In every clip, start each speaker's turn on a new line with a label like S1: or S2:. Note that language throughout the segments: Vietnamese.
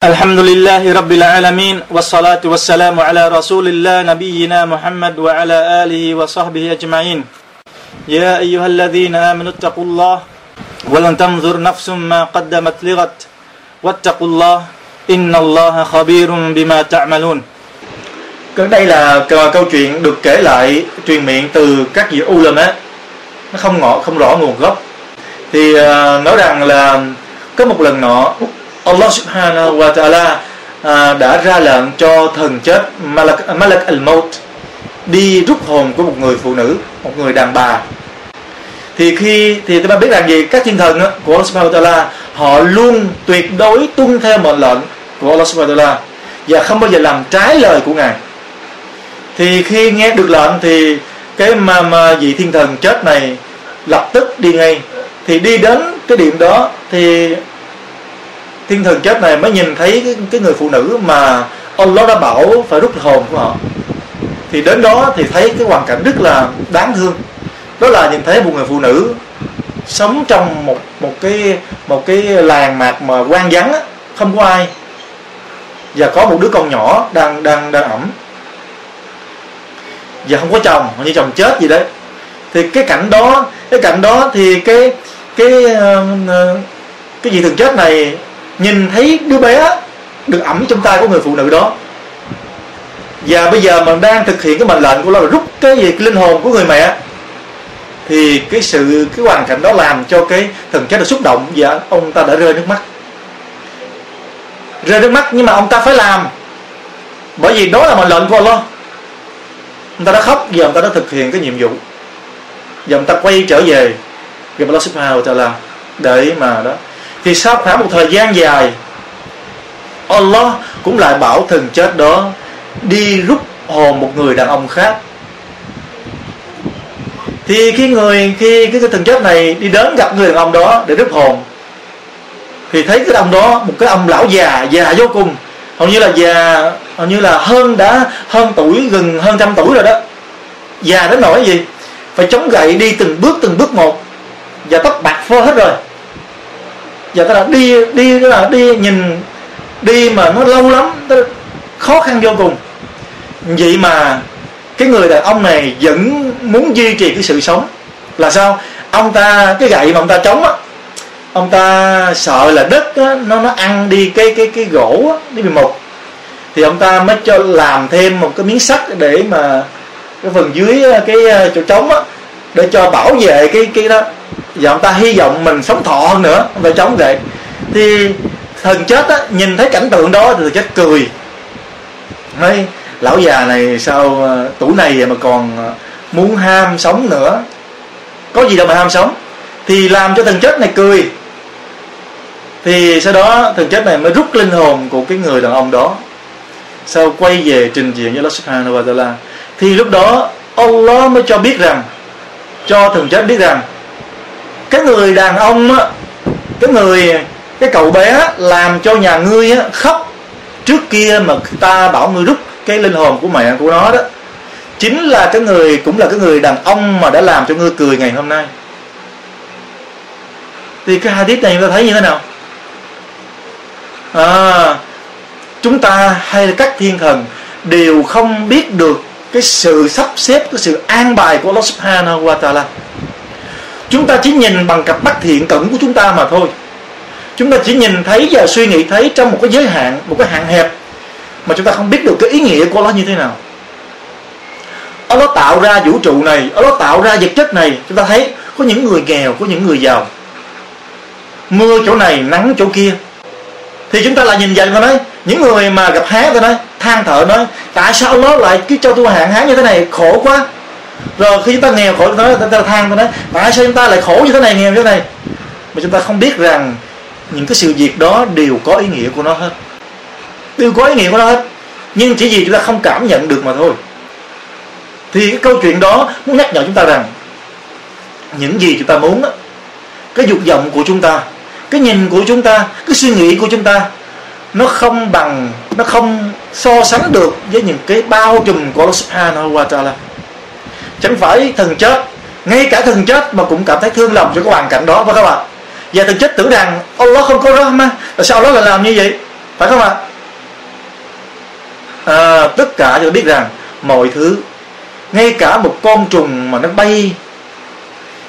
S1: الحمد لله رب العالمين والصلاة والسلام على رسول الله نبينا محمد وعلى آله وصحبه أجمعين يا أيها الذين آمنوا اتقوا الله ولن تنظر نفس ما قدمت لغد واتقوا الله إن الله خبير بما تعملون Đây là câu chuyện được kể lại truyền miệng từ các vị ulama nó không ngọ không rõ nguồn gốc thì uh, nói rằng là có một lần nọ Allah subhanahu wa ta'ala à, đã ra lệnh cho thần chết Malak, Malak al-Maut đi rút hồn của một người phụ nữ, một người đàn bà. Thì khi thì ta biết rằng gì các thiên thần của Allah subhanahu wa ta'ala họ luôn tuyệt đối tuân theo mệnh lệnh của Allah subhanahu wa ta'ala và không bao giờ làm trái lời của ngài. Thì khi nghe được lệnh thì cái mà, mà vị thiên thần chết này lập tức đi ngay thì đi đến cái điểm đó thì thiên thần chết này mới nhìn thấy cái, cái người phụ nữ mà Allah đã bảo phải rút hồn của họ. Thì đến đó thì thấy cái hoàn cảnh rất là đáng thương. Đó là nhìn thấy một người phụ nữ sống trong một một cái một cái làng mạc mà quan vắng không có ai. Và có một đứa con nhỏ đang đang đang ẩm. Và không có chồng như chồng chết gì đấy. Thì cái cảnh đó cái cảnh đó thì cái cái ờ, ờ, cái gì thường chết này nhìn thấy đứa bé được ẩm trong tay của người phụ nữ đó. Và bây giờ mình đang thực hiện cái mệnh lệnh của nó là rút cái gì, cái linh hồn của người mẹ, thì cái sự, cái hoàn cảnh đó làm cho cái thần chết được xúc động và ông ta đã rơi nước mắt. Rơi nước mắt nhưng mà ông ta phải làm. Bởi vì đó là mệnh lệnh của Allah. Ông ta đã khóc giờ ông ta đã thực hiện cái nhiệm vụ. Giờ ông ta quay trở về. Gặp Allah subhanahu wa ta'ala để mà đó thì sau khoảng một thời gian dài Allah cũng lại bảo thần chết đó đi rút hồn một người đàn ông khác. Thì khi người khi cái, cái thần chết này đi đến gặp người đàn ông đó để rút hồn thì thấy cái ông đó một cái ông lão già già vô cùng. Hầu như là già hầu như là hơn đã hơn tuổi gần hơn trăm tuổi rồi đó. Già đến nỗi gì? Phải chống gậy đi từng bước từng bước một. Và tóc bạc phơ hết rồi và ta là đi đi là đi nhìn đi mà nó lâu lắm khó khăn vô cùng. Vậy mà cái người đàn ông này vẫn muốn duy trì cái sự sống. Là sao? Ông ta cái gậy mà ông ta chống á ông ta sợ là đất á, nó nó ăn đi cái cái cái gỗ á, nó bị mục. Thì ông ta mới cho làm thêm một cái miếng sắt để mà cái phần dưới cái à, chỗ trống á để cho bảo vệ cái cái đó và ông ta hy vọng mình sống thọ hơn nữa, ông ta chống vậy. Thì thần chết á, nhìn thấy cảnh tượng đó thì thần chết cười. Nói, lão già này sao ờ, tuổi này vậy mà còn ờ, muốn ham sống nữa? Có gì đâu mà ham sống. Thì làm cho thần chết này cười. Thì sau đó thần chết này mới rút linh hồn của cái người đàn ông đó. Sau quay về trình diện với Allah subhanahu wa ta'ala. Thì lúc đó, Allah mới cho biết rằng, cho thần chết biết rằng cái người đàn ông á cái người cái cậu bé làm cho nhà ngươi á khóc trước kia mà ta bảo ngươi rút cái linh hồn của mẹ của nó đó. Chính là cái người cũng là cái người đàn ông mà đã làm cho ngươi cười ngày hôm nay. Thì cái hadith này chúng ta thấy như thế nào? À, chúng ta hay là các thiên thần đều không biết được cái sự sắp xếp cái sự an bài của Allah Subhanahu wa Taala chúng ta chỉ nhìn bằng cặp mắt thiện cận của chúng ta mà thôi. Chúng ta chỉ nhìn thấy và suy nghĩ thấy trong một cái giới hạn, một cái hạn hẹp mà chúng ta không biết được cái ý nghĩa của nó như thế nào. Allah tạo ra vũ trụ này Allah tạo ra vật chất này, chúng ta thấy có những người nghèo, có những người giàu. Mưa chỗ này, nắng chỗ kia. Thì chúng ta lại nhìn dần và nói những người mà gặp hán tôi nói than thở nói, tại sao nó lại cứ cho tôi hạn hán như thế này? Khổ quá rồi khi chúng ta nghèo khổ, chúng ta than ta than tôi nói tại sao chúng ta lại khổ như thế này, nghèo như thế này? Mà chúng ta không biết rằng những cái sự việc đó đều có ý nghĩa của nó hết. Đều có ý nghĩa của nó hết. Nhưng chỉ vì chúng ta không cảm nhận được mà thôi. Thì cái câu chuyện đó muốn nhắc nhở chúng ta rằng, những gì chúng ta muốn cái dục vọng của chúng ta, cái nhìn của chúng ta, cái suy nghĩ của chúng ta, nó không bằng, nó không so sánh được với những cái bao trùm của Allah Subhanahu wa Taala chẳng phải thần chết ngay cả thần chết mà cũng cảm thấy thương lòng cho cái hoàn cảnh đó phải các bạn và thần chết tưởng rằng Allah không có Rahman mà sao Allah lại làm như vậy? Phải không ạ? À, tất cả chúng ta biết rằng mọi thứ ngay cả một con trùng mà nó bay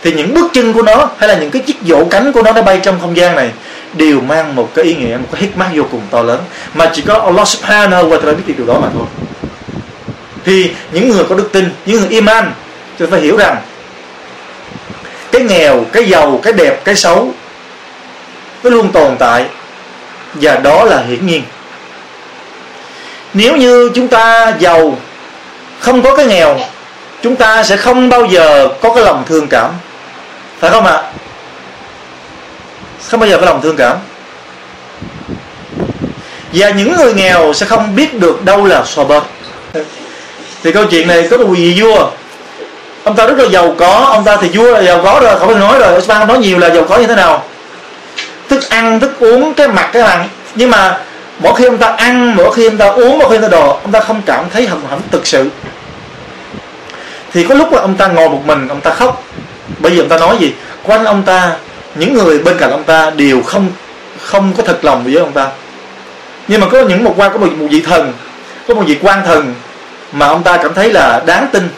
S1: thì những bước chân của nó hay là những cái chiếc vỗ cánh của nó nó bay trong không gian này đều mang một cái ý nghĩa một cái hikmah vô cùng to lớn. Mà chỉ có Allah subhanahu wa ta'ala biết điều đó mà thôi thì những người có đức tin, những người iman, chúng ta phải hiểu rằng cái nghèo, cái giàu, cái đẹp, cái xấu, nó luôn tồn tại và đó là hiển nhiên. Nếu như chúng ta giàu, không có cái nghèo, chúng ta sẽ không bao giờ có cái lòng thương cảm. Phải không ạ? Không bao giờ có lòng thương cảm. Và những người nghèo sẽ không biết được đâu là so bơ thì câu chuyện này có một vị vua. Ông ta rất là giàu có ông ta thì vua là giàu có rồi không phải nói rồi. Osman nói nhiều là giàu có như thế nào. Thức ăn thức uống cái mặt cái mặt nhưng mà mỗi khi ông ta ăn mỗi khi ông ta uống mỗi khi ông ta đồ ông ta không cảm thấy hạnh phúc thực sự. Thì có lúc là ông ta ngồi một mình ông ta khóc. Bởi vì ông ta nói gì? Quanh ông ta những người bên cạnh ông ta đều không không có thật lòng với ông ta. Nhưng mà có những một quan có một, một vị thần có một vị quan thần mà ông ta cảm thấy là đáng tin.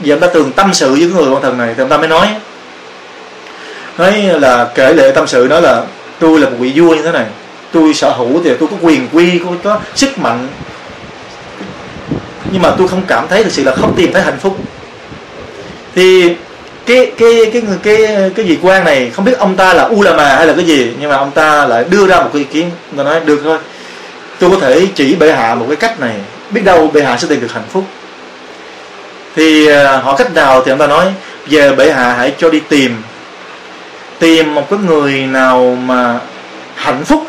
S1: Vì ông ta thường tâm sự với người quan thần này thì ông ta mới nói. Nói là kể lệ tâm sự nói là tôi là một vị vua như thế này. Tôi sở hữu thì tôi có quyền quy có, có sức mạnh. Nhưng mà tôi không cảm thấy thực sự là không tìm thấy hạnh phúc. Thì cái cái cái cái cái, cái vị quan này không biết ông ta là u là mà hay là cái gì nhưng mà ông ta lại đưa ra một cái ý kiến. Người nói được thôi. Tôi có thể chỉ bệ hạ một cái cách này biết đâu bệ hạ sẽ tìm được hạnh phúc. Thì à, họ cách nào thì ông ta nói giờ bệ hạ hãy cho đi tìm. Tìm một cái người nào mà hạnh phúc.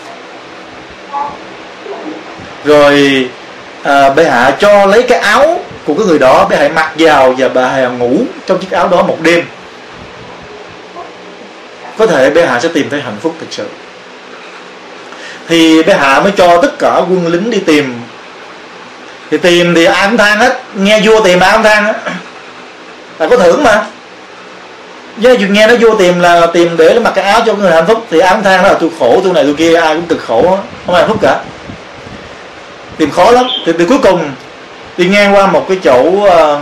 S1: Rồi à, bệ hạ cho lấy cái áo của cái người đó bệ hạ mặc vào và bà hạ ngủ trong chiếc áo đó một đêm. Có thể bệ hạ sẽ tìm thấy hạnh phúc thực sự. Thì bệ hạ mới cho tất cả quân lính đi tìm thì tìm thì ai cũng than hết, nghe vua tìm ai cũng than hết. Là có thưởng mà. Với chuyện nghe nó vua tìm là tìm để mặc cái áo cho người hạnh phúc thì ai cũng than là tôi khổ, tôi này tôi kia, ai cũng cực khổ, không ai hạnh phúc cả. Tìm khó lắm. Thì từ cuối cùng, đi ngang qua một cái chỗ ờ,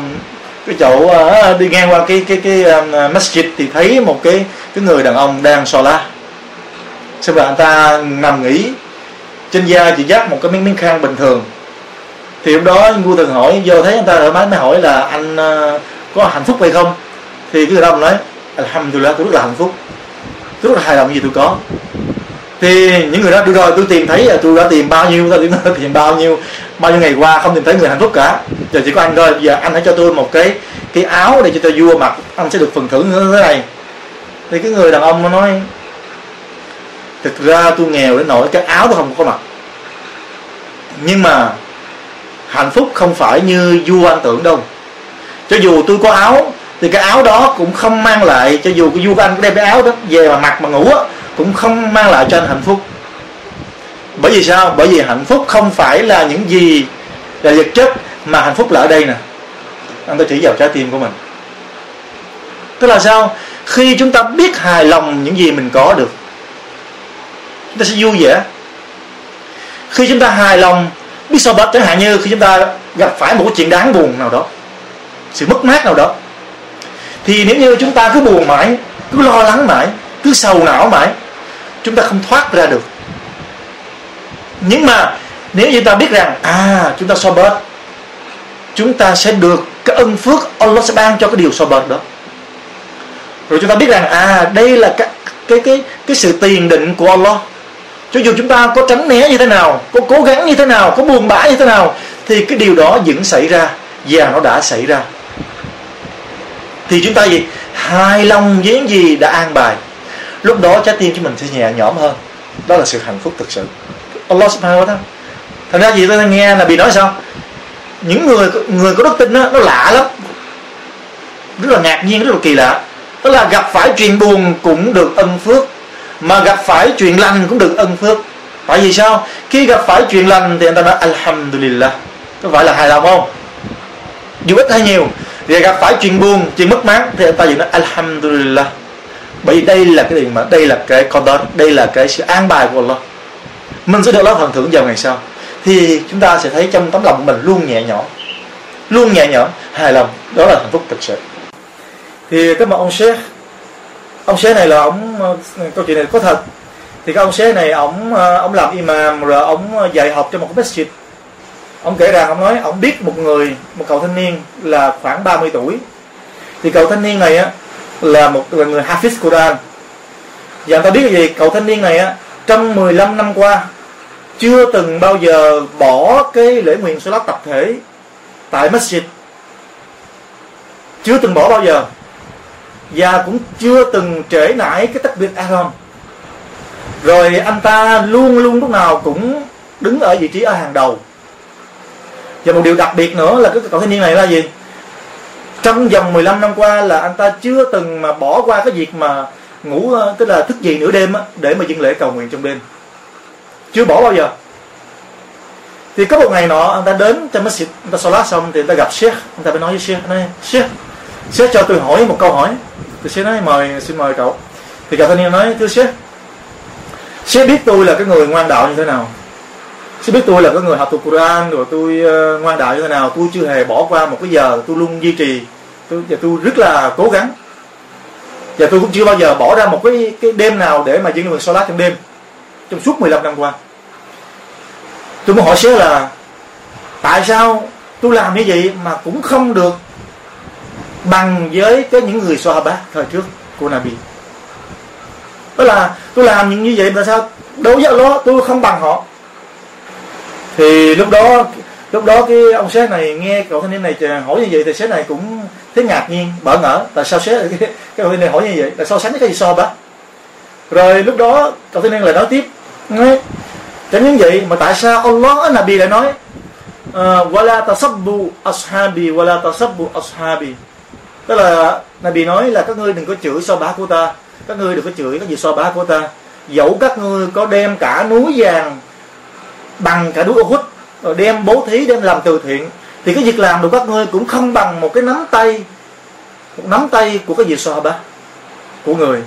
S1: cái chỗ ờ, ờ, đi ngang qua cái cái cái cái masjid thì thấy một cái cái người đàn ông đang xò la xong rồi anh ta nằm nghỉ. Trên da chỉ dắt một cái miếng miếng khăn bình thường thì hôm đó vua từng hỏi vô thấy anh ta thoải mái mới hỏi là anh ờ, có hạnh phúc hay không? Thì cái người đó nói, alhamdulillah, tôi rất là hạnh phúc. Tôi rất là hài lòng gì tôi có. Thì những người đó được rồi tôi tìm thấy là tôi đã tìm bao nhiêu, tôi đã tìm bao nhiêu bao nhiêu ngày qua không tìm thấy người hạnh phúc cả. Giờ chỉ có anh thôi, giờ anh hãy cho tôi một cái cái áo để cho tôi vua mặc, anh sẽ được phần thưởng như thế này. Thì cái người đàn ông nó nói, thực ra tôi nghèo đến nỗi cái áo tôi không có mặc. Nhưng mà hạnh phúc không phải như vua anh tưởng đâu. Cho dù tôi có áo, thì cái áo đó cũng không mang lại, cho dù cái vua anh có đem cái áo đó về mà mặc mà ngủ á, cũng không mang lại cho anh hạnh phúc. Bởi vì sao? Bởi vì hạnh phúc không phải là những gì là vật chất mà hạnh phúc là ở đây nè. Anh ta chỉ vào trái tim của mình. Tức là sao? Khi chúng ta biết hài lòng những gì mình có được, chúng ta sẽ vui vẻ. Khi chúng ta hài lòng biết sao bớt chẳng hạn như khi chúng ta gặp phải một cái chuyện đáng buồn nào đó, sự mất mát nào đó, thì nếu như chúng ta cứ buồn mãi, cứ lo lắng mãi, cứ sầu não mãi, chúng ta không thoát ra được. Nhưng mà nếu như ta biết rằng à chúng ta so bớt, chúng ta sẽ được cái ân phước Allah sẽ ban cho cái điều so bớt đó. Rồi chúng ta biết rằng à đây là cái cái cái cái sự tiền định của Allah cho dù chúng ta có tránh né như thế nào có cố gắng như thế nào có buồn bã như thế nào thì cái điều đó vẫn xảy ra và nó đã xảy ra. Thì chúng ta gì? Hài lòng với những gì đã an bài. Lúc đó trái tim của mình sẽ nhẹ nhõm hơn. Đó là sự hạnh phúc thực sự. Allah subhanahu wa ta'ala. Thành ra gì tôi nghe là bị nói sao? Những người người có đức tin đó, nó lạ lắm. Rất là ngạc nhiên rất là kỳ lạ. Tức là gặp phải chuyện buồn cũng được ân phước mà gặp phải chuyện lành cũng được ân phước. Tại vì sao? Khi gặp phải chuyện lành thì người ta nói, alhamdulillah. Có phải là hài lòng không? Dù ít hay nhiều, thì gặp phải chuyện buồn, chuyện mất mát thì người ta vẫn nói, alhamdulillah. Bởi vì đây là cái điều mà? Đây là cái qadar, đây là cái sự an bài của Allah. Mình sẽ được Allah phần thưởng vào ngày sau. Thì chúng ta sẽ thấy trong tấm lòng của mình luôn nhẹ nhõm, luôn nhẹ nhõm, hài lòng. Đó là hạnh phúc thực sự. Thì các bạn ông sếp ông sếp này là ông ờ, câu chuyện này có thật. Thì cái ông sếp này, ông ờ, ông làm imam rồi ông ờ, dạy học cho một cái masjid. Ông kể rằng ông nói ông biết một người, một cậu thanh niên là khoảng 30 tuổi. Thì cậu thanh niên này á, là một, là người Hafiz Quran. Và ta biết cái gì? Cậu thanh niên này á, trong 15 năm qua, chưa từng bao giờ bỏ cái lễ nguyện salat tập thể tại masjid. Chưa từng bỏ bao giờ và cũng chưa từng trễ nải cái tách biệt Aaron rồi anh ta luôn luôn lúc nào cũng đứng ở vị trí ở hàng đầu. Và một điều đặc biệt nữa là cái cậu thanh niên này là gì? Trong vòng 15 năm qua là anh ta chưa từng mà bỏ qua cái việc mà ngủ ờ, tức là thức dậy nửa đêm á, để mà dâng lễ cầu nguyện trong đêm. Chưa bỏ bao giờ. Thì có một ngày nọ anh ta đến trong masjid anh ta salat xong thì anh ta gặp sheikh. Anh ta mới nói với sheikh nói sheikh sheikh cho tôi hỏi một câu hỏi thì sếp nói mời xin mời cậu. Thì cậu thanh niên nói thưa sếp sếp biết tôi là cái người ngoan đạo như thế nào? Sếp biết tôi là cái người học thuộc Quran rồi tôi uh, ngoan đạo như thế nào? Tôi chưa hề bỏ qua một cái giờ tôi luôn duy trì. Tôi và tôi rất là cố gắng. Và tôi cũng chưa bao giờ bỏ ra một cái cái đêm nào để mà diễn được Salat trong đêm trong suốt 15 năm qua. Tôi muốn hỏi sếp là tại sao tôi làm như vậy mà cũng không được bằng với cái những người Sahaba thời trước của Nabi. Đó là tôi làm những như vậy mà sao đối với Allah tôi không bằng họ. Thì lúc đó lúc đó cái ông sếp này nghe cậu thanh niên này hỏi như vậy thì sếp này cũng thấy ngạc nhiên bỡ ngỡ tại sao sếp cái, cái cậu thanh niên này hỏi như vậy là so sánh với cái gì so bá rồi lúc đó cậu thanh niên lại nói tiếp nói chẳng những vậy mà tại sao Allah Nabi lại nói ờ, wala tasabbu ashabi wala tasabbu ashabi? Tức là Nabi nói là các ngươi đừng có chửi so bá của ta. Các ngươi đừng có chửi cái gì so bá của ta. Dẫu các ngươi có đem cả núi vàng bằng cả núi Uhud, rồi đem bố thí đem làm từ thiện, thì cái việc làm của các ngươi cũng không bằng một cái nắm tay, một nắm tay của cái gì so bá, của người.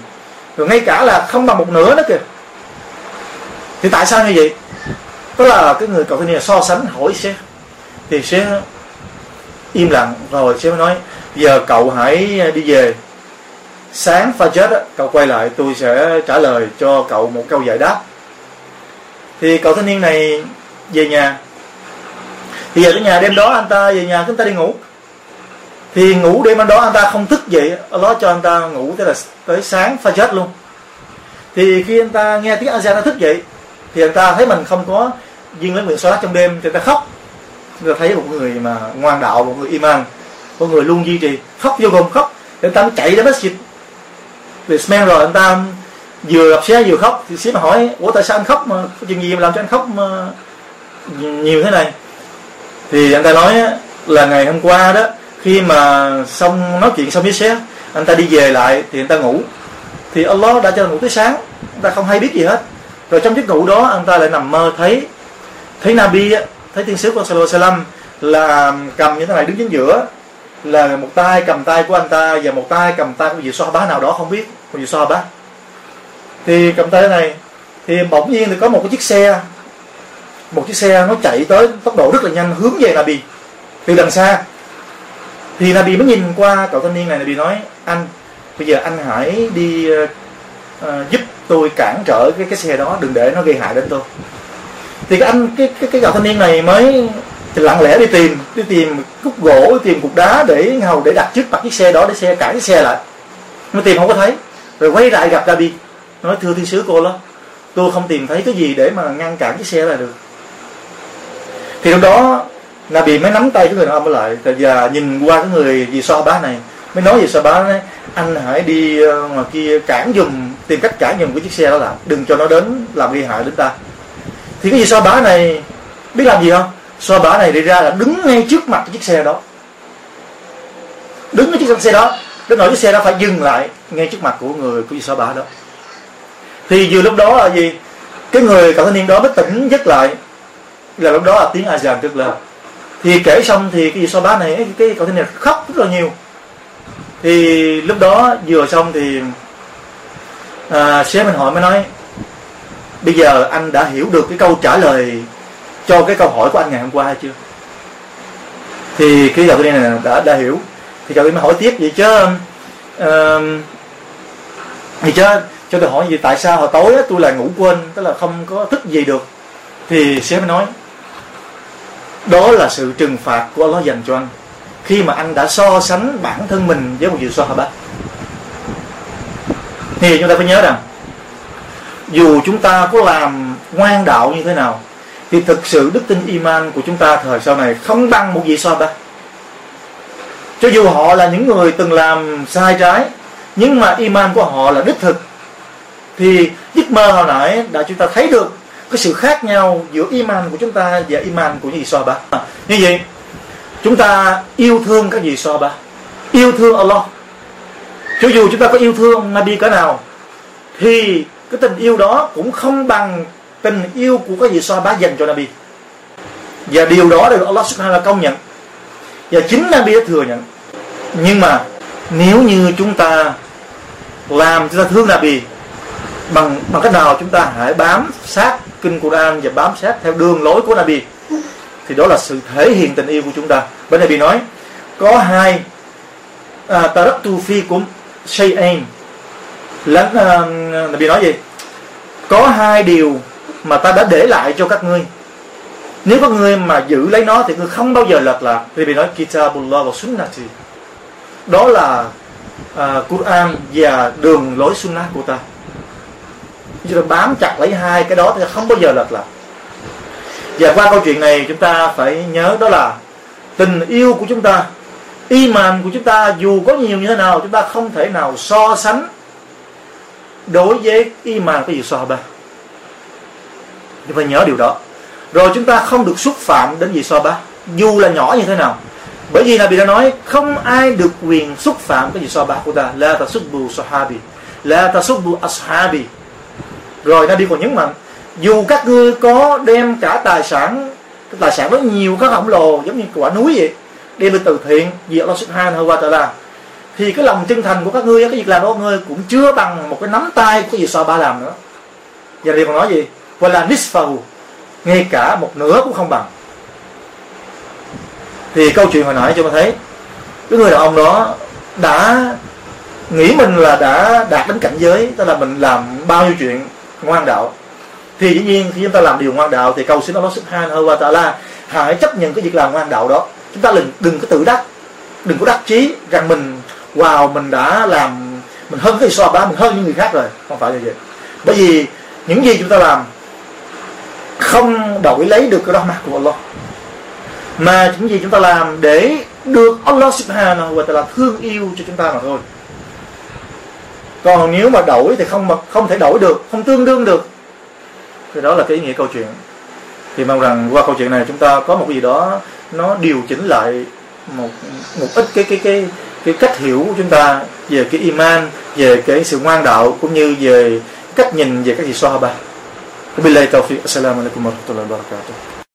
S1: Rồi ngay cả là không bằng một nửa đó kìa. Thì tại sao như vậy? Tức là cái người cậu thanh niên so sánh hỏi sẽ thì sẽ im lặng, rồi sẽ nói giờ cậu hãy đi về. Sáng pha chết cậu quay lại, tôi sẽ trả lời cho cậu một câu giải đáp. Thì cậu thanh niên này về nhà. Thì về tới nhà đêm đó anh ta về nhà, chúng ta đi ngủ. Thì ngủ đêm đó, anh ta không thức dậy nó cho anh ta ngủ tới là tới sáng pha chết luôn. Thì khi anh ta nghe tiếng azan nó thức dậy, thì anh ta thấy mình không có duyên lấy nguyện xóa trong đêm, thì anh ta khóc. Người ta thấy một người mà ngoan đạo, một người iman con người luôn duy trì, khóc vô cùng khóc. Người anh ta chạy đến masjid vì smen rồi anh ta vừa gặp xe vừa khóc. Thì xí mà hỏi, ủa, tại sao anh khóc mà? Có chuyện gì mà làm cho anh khóc mà nhiều thế này? Thì anh ta nói là ngày hôm qua đó, khi mà xong, nói chuyện xong với xe anh ta đi về lại thì anh ta ngủ. Thì Allah đã cho ngủ tới sáng. Anh ta không hay biết gì hết. Rồi trong giấc ngủ đó, anh ta lại nằm mơ thấy thấy Nabi thấy tiên sứ của Sallallahu là cầm như thế này đứng chính giữa là một tay cầm tay của anh ta và một tay cầm tay của vị so bá nào đó không biết một vị so bá. Thì cầm tay này thì bỗng nhiên thì có một cái chiếc xe một chiếc xe nó chạy tới tốc độ rất là nhanh hướng về Nabi. Từ đằng xa thì Nabi mới nhìn qua cậu thanh niên này Nabi nói anh bây giờ anh hãy đi uh, giúp tôi cản trở cái cái xe đó đừng để nó gây hại đến tôi. Thì cái anh cái cái cái cậu thanh niên này mới thì lặng lẽ đi tìm đi tìm cúc gỗ, đi tìm cục đá để ngầu để đặt trước mặt chiếc xe đó, để xe cản cái xe lại. Mà tìm không có thấy. Rồi quay lại gặp Dabi nói, thưa thiên sứ cô đó tôi không tìm thấy cái gì để mà ngăn cản chiếc xe lại được. Thì lúc đó, Nabi mới nắm tay cái người đàn ông lại và nhìn qua cái người gì so bá này. Mới nói gì so bá này anh hãy đi ờ, ngoài kia cản dùm tìm cách cản dùm cái chiếc xe đó lại. Đừng cho nó đến làm gây hại đến ta. Thì cái gì so bá này biết làm gì không? So bả này đi ra là đứng ngay trước mặt cái chiếc xe đó. Đứng ở chiếc xe đó. Đến nỗi chiếc xe đó phải dừng lại ngay trước mặt của người của gì so đó. Thì vừa lúc đó là gì? Cái người cậu thanh niên đó mới tỉnh giấc lại. Là lúc đó là tiếng azan tức là. Thì kể xong thì cái gì so bá này cái cậu thanh niên khóc rất là nhiều. Thì lúc đó vừa xong thì à, sếp mình hỏi mới nói bây giờ anh đã hiểu được cái câu trả lời cho cái câu hỏi của anh ngày hôm qua hay chưa? Thì khi đầu tiên này đã đã hiểu. Thì cậu mới hỏi tiếp vậy chứ uh, thì chứ cho tôi hỏi gì tại sao hồi tối tôi lại ngủ quên tức là không có thức gì được. Thì sếp nói đó là sự trừng phạt của Allah dành cho anh. Khi mà anh đã so sánh bản thân mình với một vị bác? thì chúng ta phải nhớ rằng dù chúng ta có làm ngoan đạo như thế nào thì thực sự đức tin iman của chúng ta thời sau này không bằng một vị so ta cho dù họ là những người từng làm sai trái, nhưng mà iman của họ là đích thực. Thì giấc mơ hồi nãy đã chúng ta thấy được cái sự khác nhau giữa iman của chúng ta và iman của vị so ba. Như vậy, chúng ta yêu thương các vị so ba. Yêu thương Allah. Cho dù chúng ta có yêu thương Nabi cỡ nào, thì cái tình yêu đó cũng không bằng tình yêu của các vị Sahaba dành cho Nabi. Và điều đó được Allah Subhanahu wa công nhận. Và chính Nabi đã thừa nhận. Nhưng mà nếu như chúng ta làm chúng ta thương Nabi bằng bằng cách nào chúng ta hãy bám sát kinh Quran và bám sát theo đường lối của Nabi thì đó là sự thể hiện tình yêu của chúng ta. Bên Nabi nói có hai à, taraktu cũng shay'ain. Lắm à, Nabi nói gì? Có hai điều mà ta đã để lại cho các ngươi. Nếu các ngươi mà giữ lấy nó thì ngươi không bao giờ lật lạc thì bị nói kitabullah và sunnati. Đó là uh, Quran và đường lối sunnah của ta. Chúng ta bám chặt lấy hai cái đó thì không bao giờ lật lạc và qua câu chuyện này chúng ta phải nhớ đó là tình yêu của chúng ta iman của chúng ta dù có nhiều như thế nào chúng ta không thể nào so sánh đối với iman cái gì ba chúng ta nhớ điều đó. Rồi chúng ta không được xúc phạm đến gì ba dù là nhỏ như thế nào. Bởi vì là bị đã nói, không ai được quyền xúc phạm cái gì so ba của ta. La tasubbu sahabi. La bù ashabi. Rồi Nabi còn nhấn mạnh, dù các ngươi có đem cả tài sản, cái tài sản rất nhiều các khổng lồ, giống như quả núi vậy đem đi từ thiện, vì Allah subhanahu wa ta'ala, thì cái lòng chân thành của các ngươi, cái việc làm của các ngươi cũng chưa bằng một cái nắm tay của cái gì so ba làm nữa. Và Nabi còn nói gì? Và là nisfahu ngay cả một nửa cũng không bằng. Thì câu chuyện hồi nãy cho mình thấy, cái người đàn ông đó đã nghĩ mình là đã đạt đến cảnh giới, tức là mình làm bao nhiêu chuyện ngoan đạo. Thì dĩ nhiên khi chúng ta làm điều ngoan đạo thì cầu xin Allah subhanahu wa ta'ala hãy chấp nhận cái việc làm ngoan đạo đó. Chúng ta đừng đừng có tự đắc, đừng có đắc chí rằng mình, wow, mình đã làm, mình hơn cái so bá mình hơn những người khác rồi. Không phải như vậy. Bởi vì những gì chúng ta làm không đổi lấy được cái rahmat của Allah. Mà những gì chúng ta làm để được Allah subhanahu wa ta'ala thương yêu cho chúng ta mà thôi. Còn nếu mà đổi thì không mà không thể đổi được, không tương đương được. Thì đó là cái ý nghĩa câu chuyện. Thì mong rằng qua câu chuyện này chúng ta có một gì đó nó điều chỉnh lại một một ít cái cái cái cái cách hiểu của chúng ta về cái iman, về cái sự ngoan đạo, cũng như về cách nhìn về các gì sahaba. Wabillahi taufiq. Assalamualaikum warahmatullahi wabarakatuh.